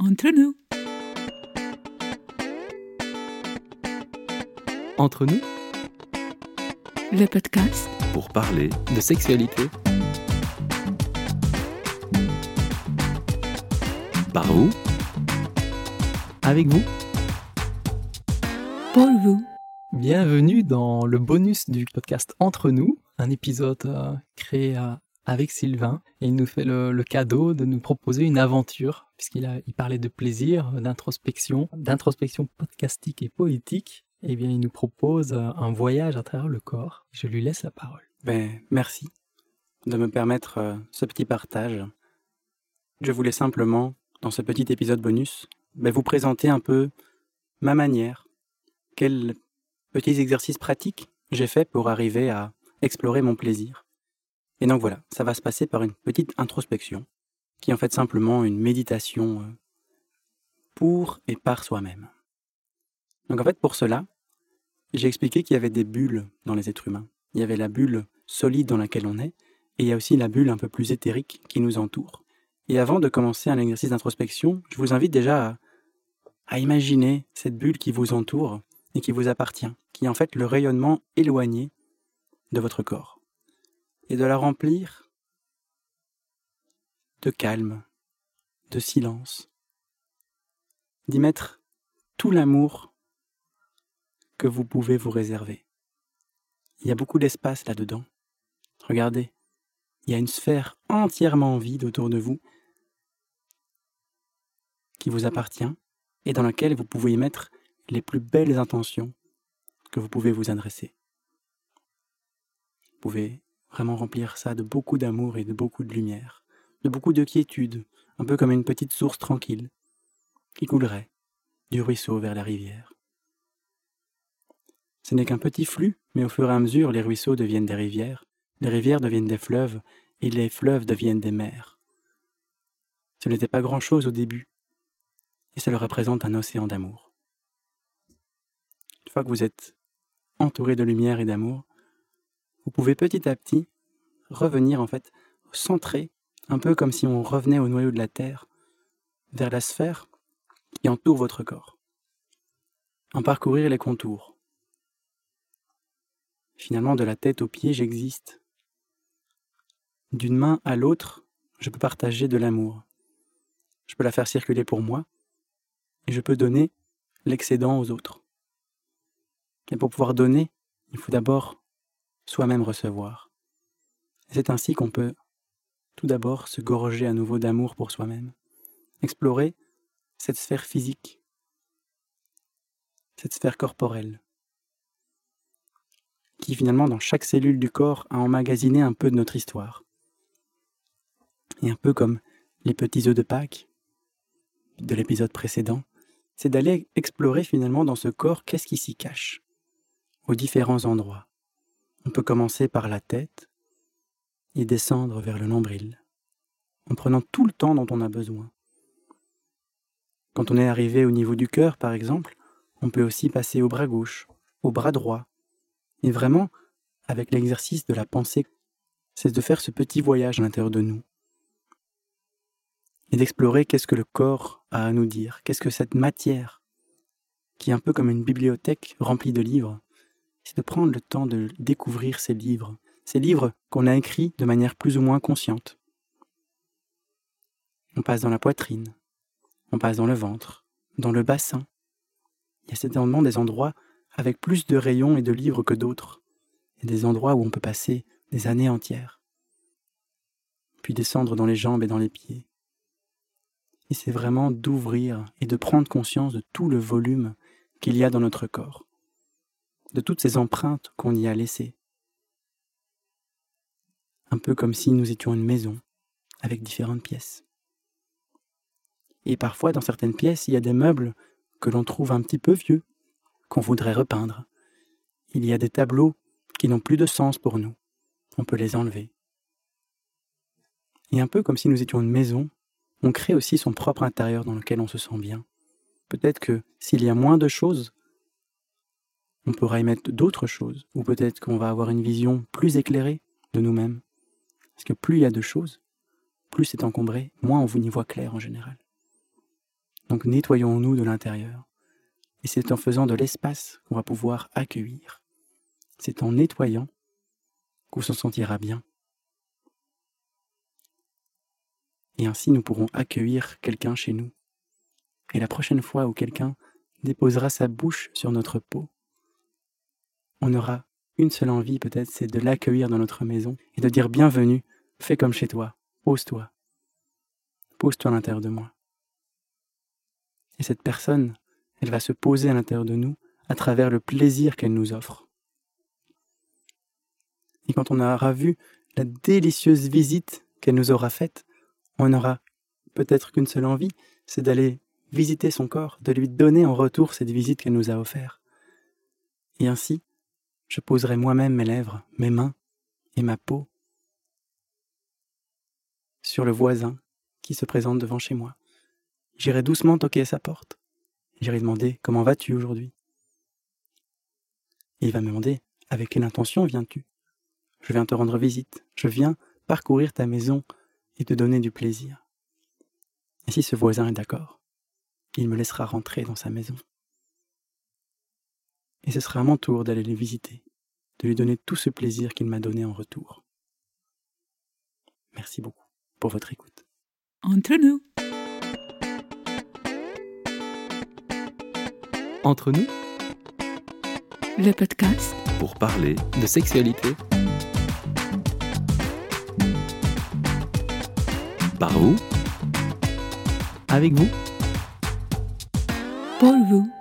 Entre nous. Entre nous, Le podcast pour parler de sexualité. Par vous, avec vous. pour vous. Bienvenue dans le bonus du podcast Entre nous, un épisode euh, créé euh, avec Sylvain. Et il nous fait le, cadeau de nous proposer une aventure, puisqu'il il parlait de plaisir, d'introspection, d'introspection podcastique et poétique. Eh bien, il nous propose euh, un voyage à travers le corps. Je lui laisse la parole. Ben, merci de me permettre euh, ce petit partage. Je voulais simplement, dans ce petit épisode bonus, ben, vous présenter un peu ma manière, quels petits exercices pratiques j'ai fait pour arriver à explorer mon plaisir. Et donc voilà, ça va se passer par une petite introspection, qui est en fait simplement une méditation euh, pour et par soi-même. Donc en fait, pour cela, j'ai expliqué qu'il y avait des bulles dans les êtres humains. Il y avait la bulle solide dans laquelle on est, et il y a aussi la bulle un peu plus éthérique qui nous entoure. Et avant de commencer un exercice d'introspection, je vous invite déjà à, à imaginer cette bulle qui vous entoure et qui vous appartient, qui est en fait le rayonnement éloigné de votre corps, et de la remplir de calme, de silence, d'y mettre tout l'amour que vous pouvez vous réserver. Il y a beaucoup d'espace là-dedans. Regardez, il y a une sphère entièrement vide autour de vous qui vous appartient et dans laquelle vous pouvez y mettre les plus belles intentions que vous pouvez vous adresser. Vous pouvez vraiment remplir ça de beaucoup d'amour et de beaucoup de lumière, de beaucoup de quiétude, un peu comme une petite source tranquille qui coulerait du ruisseau vers la rivière. Ce n'est qu'un petit flux, mais au fur et à mesure, les ruisseaux deviennent des rivières, les rivières deviennent des fleuves, et les fleuves deviennent des mers. Ce n'était pas grand-chose au début, et cela représente un océan d'amour. Une fois que vous êtes entouré de lumière et d'amour, vous pouvez petit à petit revenir en fait, centrer, un peu comme si on revenait au noyau de la Terre, vers la sphère qui entoure votre corps. En parcourir les contours. Finalement, de la tête aux pieds, j'existe. D'une main à l'autre, je peux partager de l'amour. Je peux la faire circuler pour moi, et je peux donner l'excédent aux autres. Et pour pouvoir donner, il faut d'abord soi-même recevoir. C'est ainsi qu'on peut tout d'abord se gorger à nouveau d'amour pour soi-même, explorer cette sphère physique, cette sphère corporelle, qui finalement dans chaque cellule du corps a emmagasiné un peu de notre histoire. Et un peu comme les petits œufs de Pâques de l'épisode précédent, c'est d'aller explorer finalement dans ce corps qu'est-ce qui s'y cache, aux différents endroits. On peut commencer par la tête et descendre vers le nombril, en prenant tout le temps dont on a besoin. Quand on est arrivé au niveau du cœur, par exemple, on peut aussi passer au bras gauche, au bras droit. Et vraiment, avec l'exercice de la pensée, c'est de faire ce petit voyage à l'intérieur de nous. Et d'explorer qu'est-ce que le corps a à nous dire, qu'est-ce que cette matière, qui est un peu comme une bibliothèque remplie de livres, c'est de prendre le temps de découvrir ces livres, ces livres qu'on a écrits de manière plus ou moins consciente. On passe dans la poitrine, on passe dans le ventre, dans le bassin. Il y a certainement des endroits avec plus de rayons et de livres que d'autres, et des endroits où on peut passer des années entières, puis descendre dans les jambes et dans les pieds. Et c'est vraiment d'ouvrir et de prendre conscience de tout le volume qu'il y a dans notre corps, de toutes ces empreintes qu'on y a laissées. Un peu comme si nous étions une maison avec différentes pièces. Et parfois, dans certaines pièces, il y a des meubles que l'on trouve un petit peu vieux, qu'on voudrait repeindre. Il y a des tableaux qui n'ont plus de sens pour nous. On peut les enlever. Et un peu comme si nous étions une maison, on crée aussi son propre intérieur dans lequel on se sent bien. Peut-être que s'il y a moins de choses, on pourra y mettre d'autres choses, ou peut-être qu'on va avoir une vision plus éclairée de nous-mêmes. Parce que plus il y a de choses, plus c'est encombré, moins on y voit clair en général. Donc nettoyons-nous de l'intérieur. Et c'est en faisant de l'espace qu'on va pouvoir accueillir. C'est en nettoyant qu'on se sentira bien. Et ainsi nous pourrons accueillir quelqu'un chez nous. Et la prochaine fois où quelqu'un déposera sa bouche sur notre peau, on aura une seule envie peut-être, c'est de l'accueillir dans notre maison et de dire bienvenue, fais comme chez toi, pose-toi, pose-toi à l'intérieur de moi. Et cette personne, elle va se poser à l'intérieur de nous à travers le plaisir qu'elle nous offre. Et quand on aura vu la délicieuse visite qu'elle nous aura faite, on n'aura peut-être qu'une seule envie, c'est d'aller visiter son corps, de lui donner en retour cette visite qu'elle nous a offerte. Et ainsi, je poserai moi-même mes lèvres, mes mains et ma peau sur le voisin qui se présente devant chez moi. J'irai doucement toquer à sa porte. J'irai demander Comment vas-tu aujourd'hui? Il va me demander Avec quelle intention viens-tu? Je viens te rendre visite. Je viens parcourir ta maison et te donner du plaisir. Et si ce voisin est d'accord, il me laissera rentrer dans sa maison. Et ce sera à mon tour d'aller les visiter, de lui donner tout ce plaisir qu'il m'a donné en retour. Merci beaucoup pour votre écoute. Entre nous. Entre nous, Le podcast pour parler de sexualité, par vous avec vous, pour vous.